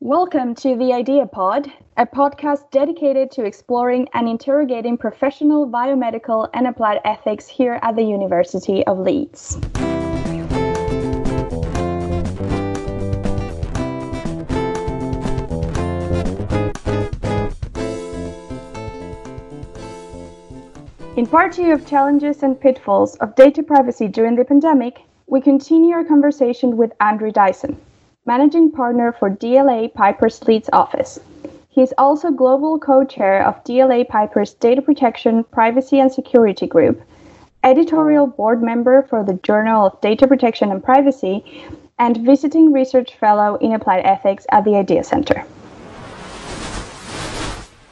Welcome to the Idea Pod, a podcast dedicated to exploring and interrogating professional biomedical and applied ethics here at the University of Leeds. In part two of Challenges and Pitfalls of Data Privacy During the Pandemic, we continue our conversation with Andrew Dyson, Managing Partner for DLA Piper's Leeds office. He is also Global Co Chair of DLA Piper's Data Protection, Privacy and Security Group, Editorial Board Member for the Journal of Data Protection and Privacy, and Visiting Research Fellow in Applied Ethics at the Idea Center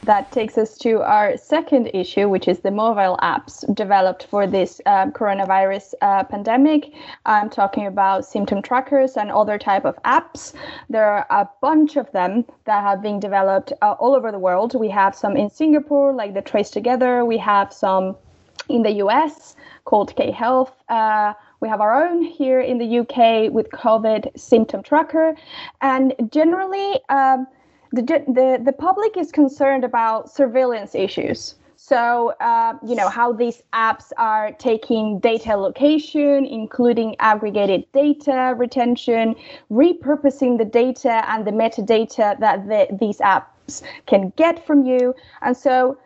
that takes us to our second issue, which is the mobile apps developed for this uh, coronavirus uh, pandemic. I'm talking about symptom trackers and other type of apps. There are a bunch of them that have been developed uh, all over the world. We have some in Singapore, like the TraceTogether. We have some in the US called K Health. Uh, we have our own here in the UK with COVID symptom tracker. And generally, um, the, the, the public is concerned about surveillance issues. So, uh, you know, how these apps are taking data location, including aggregated data retention, repurposing the data and the metadata that the, these apps can get from you. And so,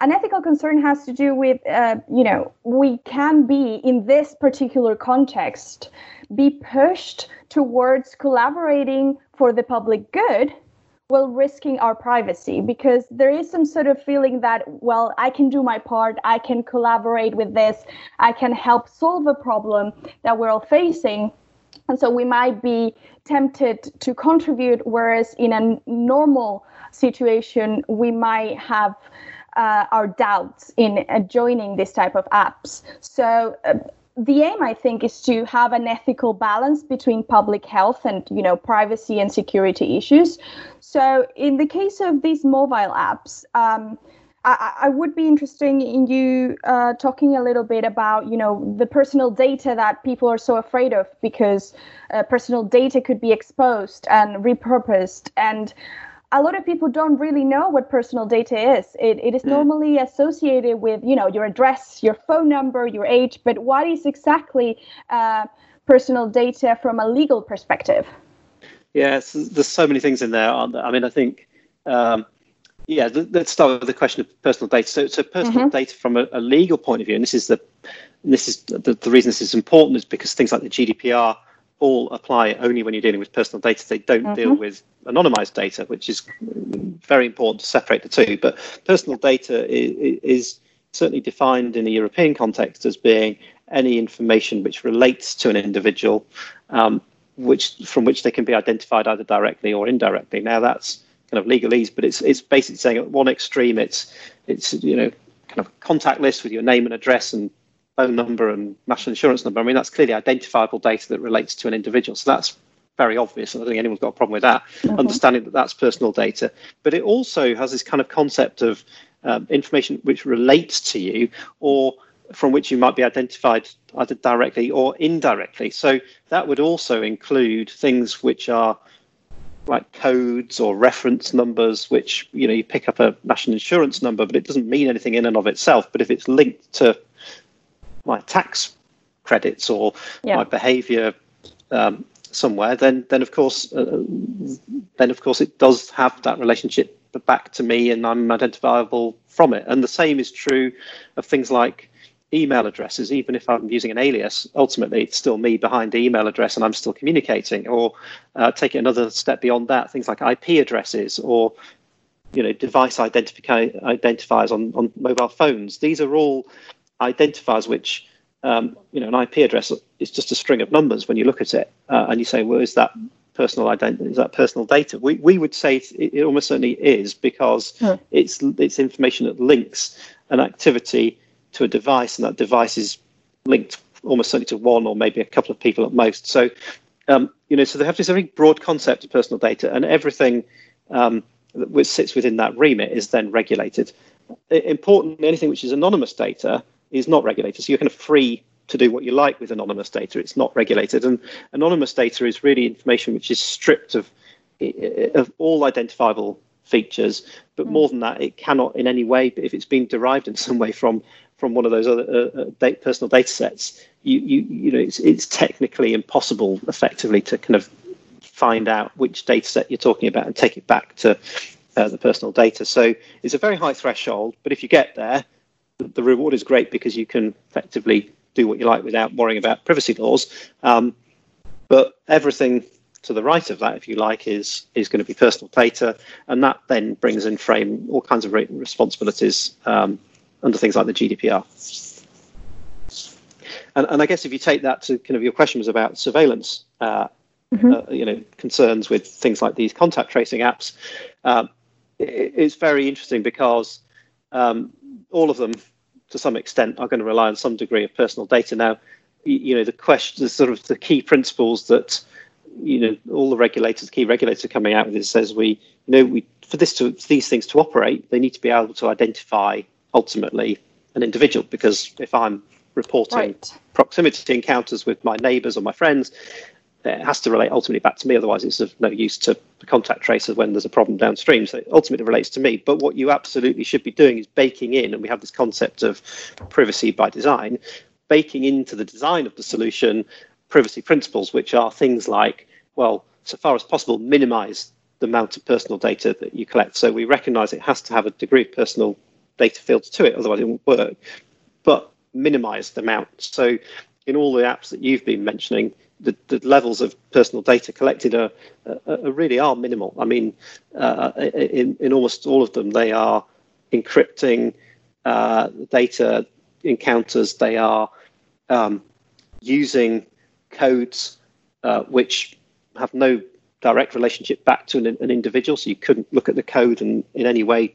an ethical concern has to do with, uh, you know, we can be in this particular context be pushed towards collaborating for the public good while risking our privacy because there is some sort of feeling that well i can do my part i can collaborate with this i can help solve a problem that we're all facing. And so we might be tempted to contribute whereas in a normal situation we might have uh, our doubts in uh, joining this type of apps. So uh, the aim i think is to have an ethical balance between public health and you know privacy and security issues. So in the case of these mobile apps um, I, I, would be interested in you uh, talking a little bit about you know the personal data that people are so afraid of because uh, personal data could be exposed and repurposed. And a lot of people don't really know what personal data is. It, it is mm. normally associated with, you know, your address, your phone number, your age, but what is exactly uh, personal data from a legal perspective? Yes, there's so many things in there. I mean, I think, um, yeah, let's start with the question of personal data. So, so personal mm-hmm. data from a, a, legal point of view, and this is the, this is the, the reason this is important is because things like the GDPR all apply only when you're dealing with personal data. They don't mm-hmm. deal with anonymized data, which is very important to separate the two. But personal data is, is certainly defined in a European context as being any information which relates to an individual, um, which from which they can be identified either directly or indirectly. Now that's kind of legalese, but it's it's basically saying at one extreme it's it's you know kind of contact list with your name and address and phone number and national insurance number. I mean, that's clearly identifiable data that relates to an individual. So that's very obvious. I don't think anyone's got a problem with that, mm-hmm. understanding that that's personal data. But it also has this kind of concept of um, information which relates to you or from which you might be identified either directly or indirectly. So that would also include things which are like codes or reference numbers, which you know you pick up a national insurance number, but it doesn't mean anything in and of itself. But if it's linked to my tax credits or yeah. my behaviour um, somewhere, then then of course uh, then of course it does have that relationship back to me, and I'm identifiable from it. And the same is true of things like email addresses. Even if I'm using an alias, ultimately it's still me behind the email address, and I'm still communicating. Or uh, take it another step beyond that, things like IP addresses or you know device identifi- identifiers on, on mobile phones. These are all identifiers which um, you know an IP address is just a string of numbers when you look at it, uh, and you say, well, is that personal identity? Is that personal data? We we would say it, it almost certainly is because hmm. it's it's information that links an activity to a device, and that device is linked almost certainly to one or maybe a couple of people at most. So um, you know, so they have this very broad concept of personal data, and everything um, that sits within that remit is then regulated. Importantly, anything which is anonymous data is not regulated. So you're kind of free to do what you like with anonymous data. It's not regulated. And anonymous data is really information which is stripped of of all identifiable features. But mm. more than that, it cannot in any way, if it's been derived in some way from from one of those other uh, uh date, personal data sets, you, you, you know, it's, it's technically impossible effectively to kind of find out which data set you're talking about and take it back to uh, the personal data. So it's a very high threshold, but if you get there, the, reward is great because you can effectively do what you like without worrying about privacy laws. Um, but everything to the right of that, if you like, is is going to be personal data, and that then brings in frame all kinds of responsibilities um, under things like the GDPR. And, and I guess if you take that to kind of your question was about surveillance, uh, mm-hmm. uh, you know, concerns with things like these contact tracing apps, um, it, it's very interesting because um, all of them, to some extent, are going to rely on some degree of personal data. Now, you, know, the question, the sort of the key principles that you know all the regulators, key regulators are coming out with this says we, you know, we for this to for these things to operate, they need to be able to identify ultimately an individual because if I'm reporting right. proximity encounters with my neighbours or my friends, it has to relate ultimately back to me. Otherwise, it's of no use to the contact tracer when there's a problem downstream. So it ultimately relates to me. But what you absolutely should be doing is baking in, and we have this concept of privacy by design, baking into the design of the solution privacy principles, which are things like, well, so far as possible, minimize the amount of personal data that you collect. So we recognize it has to have a degree of personal data fields to it, otherwise it won't work. But minimize the amount. So in all the apps that you've been mentioning, the, the levels of personal data collected are, are, really are minimal. I mean, uh, in, in almost all of them, they are encrypting uh, data encounters. They are um, using codes uh, which have no direct relationship back to an, an, individual. So you couldn't look at the code and in any way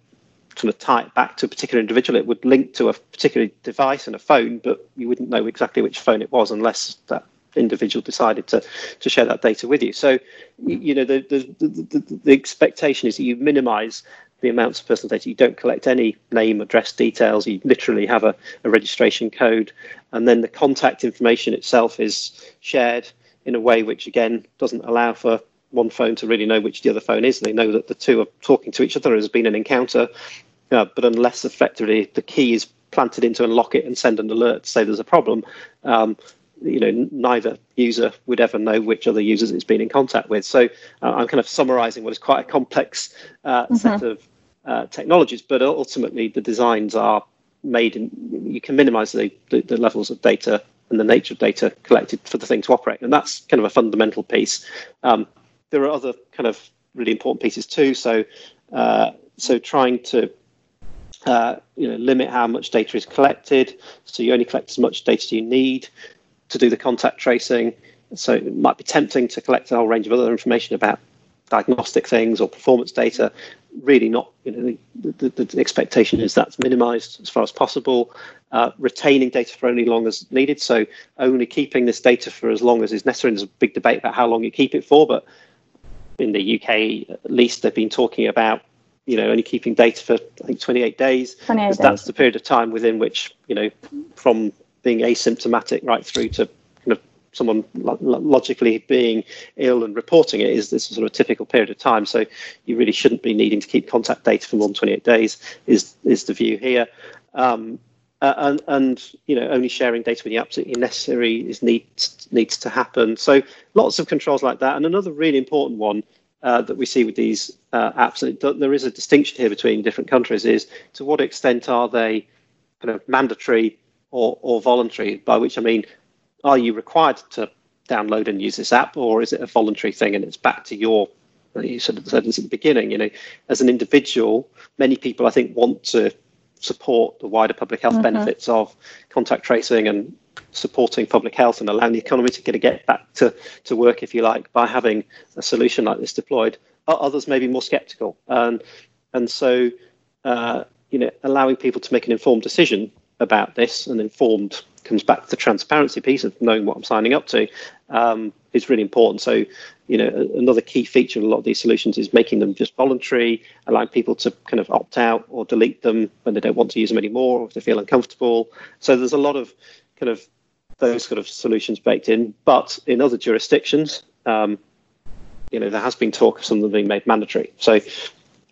kind of tie it back to a particular individual. It would link to a particular device and a phone, but you wouldn't know exactly which phone it was unless that individual decided to to share that data with you. So, you know, the the, the, the expectation is that you minimize the amounts of personal data. You don't collect any name, address details. You literally have a, a registration code, and then the contact information itself is shared in a way which, again, doesn't allow for one phone to really know which the other phone is. They know that the two are talking to each other. Has been an encounter, uh, but unless effectively the key is planted into unlock it and send an alert to say there's a problem, um, you know, neither user would ever know which other users it's been in contact with. So uh, I'm kind of summarizing what is quite a complex uh, mm-hmm. set of uh, technologies, but ultimately the designs are made in, you can minimize the, the, the, levels of data and the nature of data collected for the thing to operate. And that's kind of a fundamental piece. Um, there are other kind of really important pieces too. So, uh, so trying to uh, you know, limit how much data is collected. So you only collect as much data as you need to do the contact tracing. So it might be tempting to collect a whole range of other information about diagnostic things or performance data. Really, not. You know, the, the, the expectation is that's minimised as far as possible. Uh, retaining data for only long as needed. So only keeping this data for as long as is necessary. And there's a big debate about how long you keep it for, but in the UK, at least, they've been talking about you know only keeping data for I think 28 days. 28 days. That's the period of time within which you know from being asymptomatic right through to kind of someone lo- logically being ill and reporting it is this sort of typical period of time. So you really shouldn't be needing to keep contact data for more than 28 days. Is is the view here? Um, uh, and, and you know only sharing data when you absolutely necessary is needs needs to happen. So lots of controls like that. And another really important one uh, that we see with these uh, apps, and there is a distinction here between different countries, is to what extent are they kind of mandatory or, or voluntary, by which I mean, are you required to download and use this app, or is it a voluntary thing and it's back to your you sort of said this at the beginning, you know, as an individual, many people I think want to support the wider public health mm-hmm. benefits of contact tracing and supporting public health and allowing the economy to get, to get back to, to work, if you like, by having a solution like this deployed. Others may be more skeptical. And, and so, uh, you know, allowing people to make an informed decision about this and informed comes back to the transparency piece of knowing what I'm signing up to um, is really important. So, you know, another key feature of a lot of these solutions is making them just voluntary, allowing people to kind of opt out or delete them when they don't want to use them anymore or if they feel uncomfortable. So there's a lot of kind of those sort of solutions baked in. But in other jurisdictions, um, you know there has been talk of some of them being made mandatory. So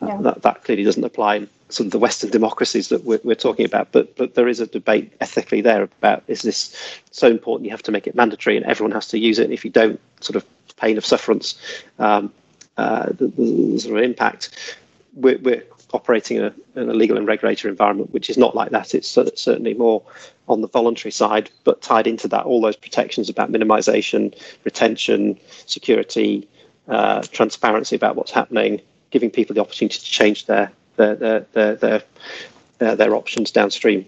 yeah. that that clearly doesn't apply some of the Western democracies that we're, we're talking about. But but there is a debate ethically there about is this so important you have to make it mandatory and everyone has to use it. And if you don't, sort of pain of sufferance, um, uh, the, the, sort of impact. We're, we're operating in a, in a, legal and regulatory environment which is not like that. It's certainly more on the voluntary side, but tied into that, all those protections about minimisation, retention, security, uh, transparency about what's happening, giving people the opportunity to change their their their their, uh, their options downstream.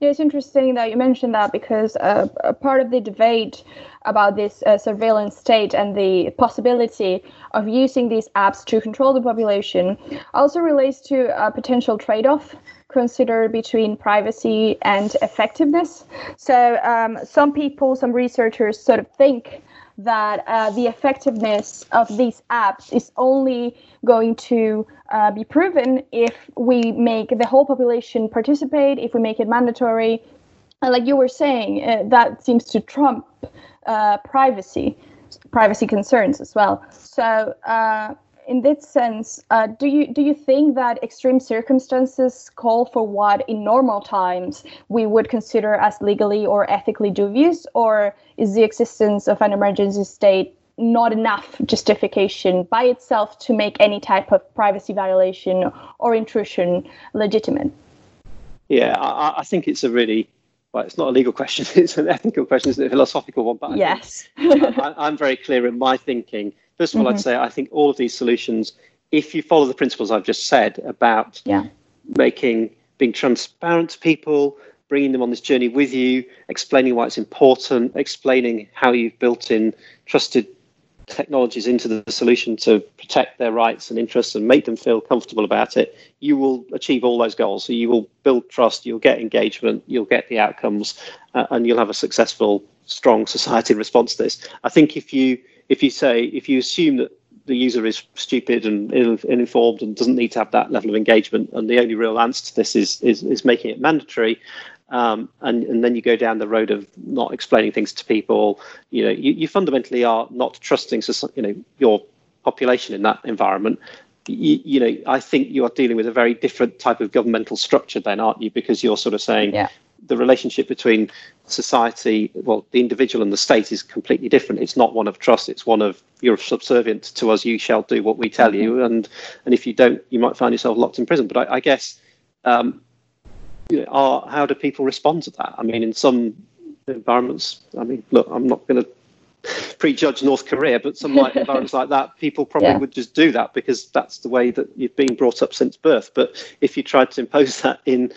Yeah, it's interesting that you mentioned that because uh, a part of the debate about this uh, surveillance state and the possibility of using these apps to control the population also relates to a potential trade off considered between privacy and effectiveness. So, um, some people, some researchers sort of think that uh, the effectiveness of these apps is only going to uh, be proven if we make the whole population participate, if we make it mandatory. And like you were saying, uh, that seems to trump uh, privacy, privacy concerns as well. So uh, in this sense, uh, do you do you think that extreme circumstances call for what in normal times we would consider as legally or ethically dubious, or is the existence of an emergency state not enough justification by itself to make any type of privacy violation or intrusion legitimate? Yeah, I, I think it's a really well, it's not a legal question; it's an ethical question, it's a philosophical one. But yes, I am very clear in my thinking First of all, mm-hmm. I'd say I think all of these solutions, if you follow the principles I've just said about yeah. making being transparent to people, bringing them on this journey with you, explaining why it's important, explaining how you've built in trusted technologies into the solution to protect their rights and interests and make them feel comfortable about it, you will achieve all those goals. So you will build trust, you'll get engagement, you'll get the outcomes, uh, and you'll have a successful, strong society in response to this. I think if you if you say if you assume that the user is stupid and ill-informed and doesn't need to have that level of engagement, and the only real answer to this is is, is making it mandatory, um, and and then you go down the road of not explaining things to people. You know, you, you fundamentally are not trusting, you know, your population in that environment. You, you, know, I think you are dealing with a very different type of governmental structure, then, aren't you? Because you're sort of saying, yeah the relationship between society, well, the individual and the state is completely different. It's not one of trust. It's one of you're subservient to us. You shall do what we tell you, mm-hmm. and and if you don't, you might find yourself locked in prison. But I, I guess, um, you are, how do people respond to that? I mean, in some environments, I mean, look, I'm not going to prejudge North Korea, but some like environments like that, people probably yeah. would just do that because that's the way that you've been brought up since birth. But if you tried to impose that in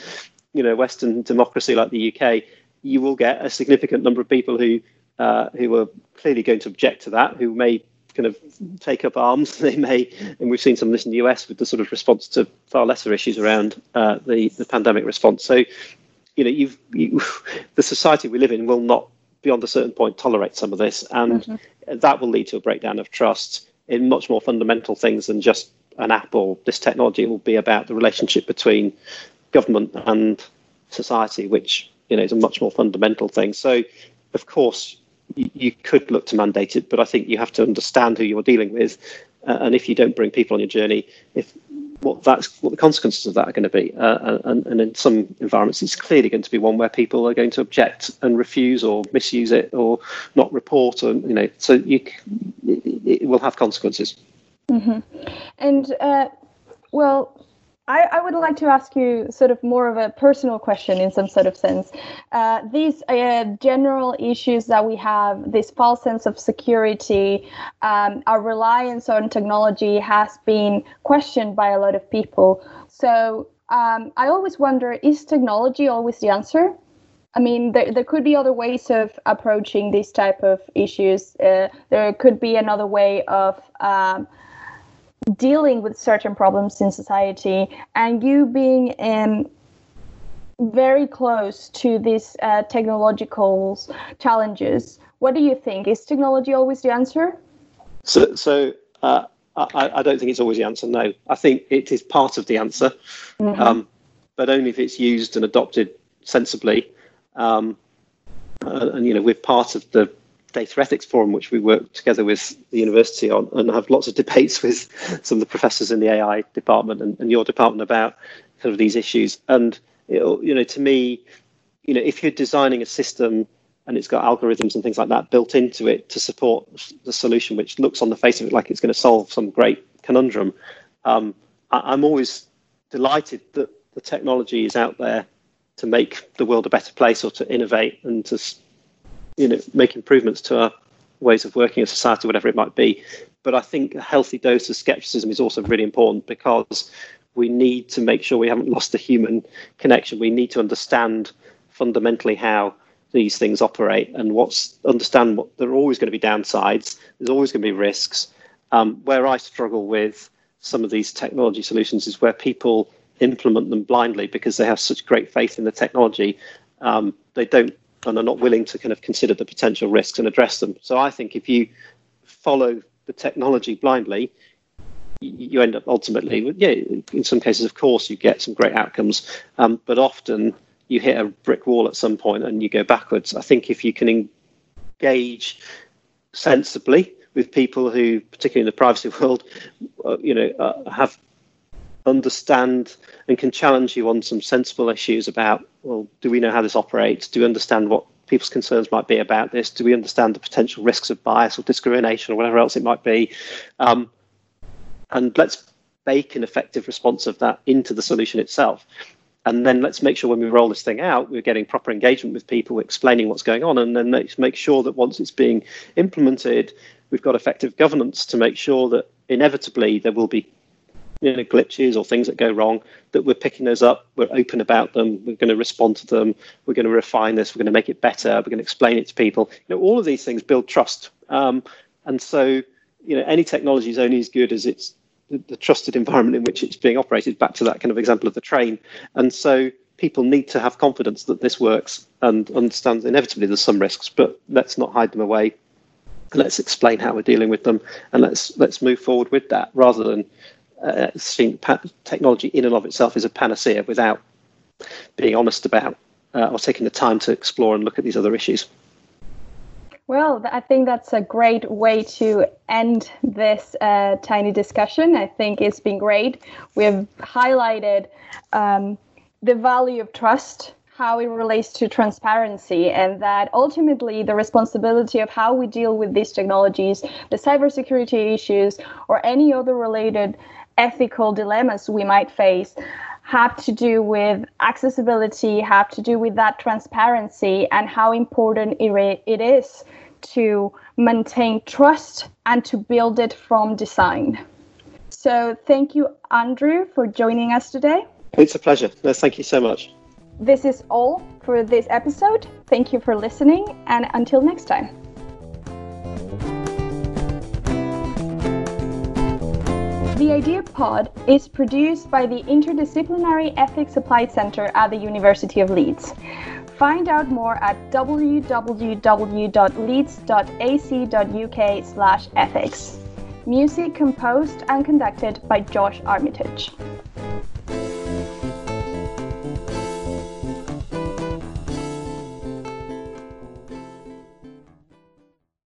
you know Western democracy like the UK, you will get a significant number of people who uh, who are clearly going to object to that, who may kind of take up arms. They may, and we've seen some of this in the US with the sort of response to far lesser issues around uh, the the pandemic response. So, you know, you've you, the society we live in will not beyond a certain point tolerate some of this, and mm-hmm. that will lead to a breakdown of trust in much more fundamental things than just an app or this technology. It will be about the relationship between government and society, which you know is a much more fundamental thing. So, of course, you, could look to mandate it, but I think you have to understand who you're dealing with, uh, and if you don't bring people on your journey, if what that's what the consequences of that are going to be. Uh, and, and, in some environments, it's clearly going to be one where people are going to object and refuse or misuse it or not report. Or you know, so you it, it will have consequences. Mm-hmm. And uh, well, I, I, would like to ask you sort of more of a personal question in some sort of sense. Uh, these uh, general issues that we have, this false sense of security, um, our reliance on technology has been questioned by a lot of people. So um, I always wonder is technology always the answer? I mean, there, there could be other ways of approaching these type of issues. Uh, there could be another way of um, dealing with certain problems in society and you being um, very close to these uh, technological challenges what do you think? Is technology always the answer? So so uh, I, I, don't think it's always the answer no. I think it is part of the answer mm-hmm. um, but only if it's used and adopted sensibly um, uh, and you know we're part of the data ethics forum, which we work together with the university on, and have lots of debates with some of the professors in the AI department and, and your department about kind of these issues. And you know, to me, you know, if you're designing a system and it's got algorithms and things like that built into it to support the solution, which looks on the face of it like it's going to solve some great conundrum, um, I, I'm always delighted that the technology is out there to make the world a better place or to innovate and to you know make improvements to our ways of working in society, whatever it might be. But I think a healthy dose of skepticism is also really important because we need to make sure we haven't lost the human connection. We need to understand fundamentally how these things operate and what's understand what there are always going to be downsides. There's always going to be risks. Um, where I struggle with some of these technology solutions is where people implement them blindly because they have such great faith in the technology. Um, they don't and are not willing to kind of consider the potential risks and address them. So I think if you follow the technology blindly, you end up ultimately, yeah, in some cases, of course, you get some great outcomes, um, but often you hit a brick wall at some point and you go backwards. I think if you can engage sensibly with people who, particularly in the privacy world, uh, you know, uh, have understand and can challenge you on some sensible issues about well do we know how this operates? Do we understand what people's concerns might be about this? Do we understand the potential risks of bias or discrimination or whatever else it might be? Um, and let's bake an effective response of that into the solution itself. And then let's make sure when we roll this thing out we're getting proper engagement with people explaining what's going on and then make, make sure that once it's being implemented we've got effective governance to make sure that inevitably there will be you know, glitches or things that go wrong, that we're picking those up, we're open about them, we're going to respond to them, we're going to refine this, we're going to make it better, we're going to explain it to people. You know, all of these things build trust. Um, and so, you know, any technology is only as good as its the, the trusted environment in which it's being operated. Back to that kind of example of the train. And so, people need to have confidence that this works and understand inevitably there's some risks, but let's not hide them away. Let's explain how we're dealing with them, and let's let's move forward with that rather than uh, seeing technology in and of itself is a panacea without being honest about uh, or taking the time to explore and look at these other issues. Well, I think that's a great way to end this uh, tiny discussion. I think it's been great. We've highlighted um, the value of trust, how it relates to transparency, and that ultimately the responsibility of how we deal with these technologies, the cybersecurity issues, or any other related ethical dilemmas we might face have to do with accessibility, have to do with that transparency and how important it, is to maintain trust and to build it from design. So, thank you, Andrew, for joining us today. It's a pleasure. No, thank you so much. This is all for this episode. Thank you for listening, and until next time. The Idea Pod is produced by the Interdisciplinary Ethics Applied Center at the University of Leeds. Find out more at www.leeds.ac.uk/ethics. Music composed and conducted by Josh Armitage.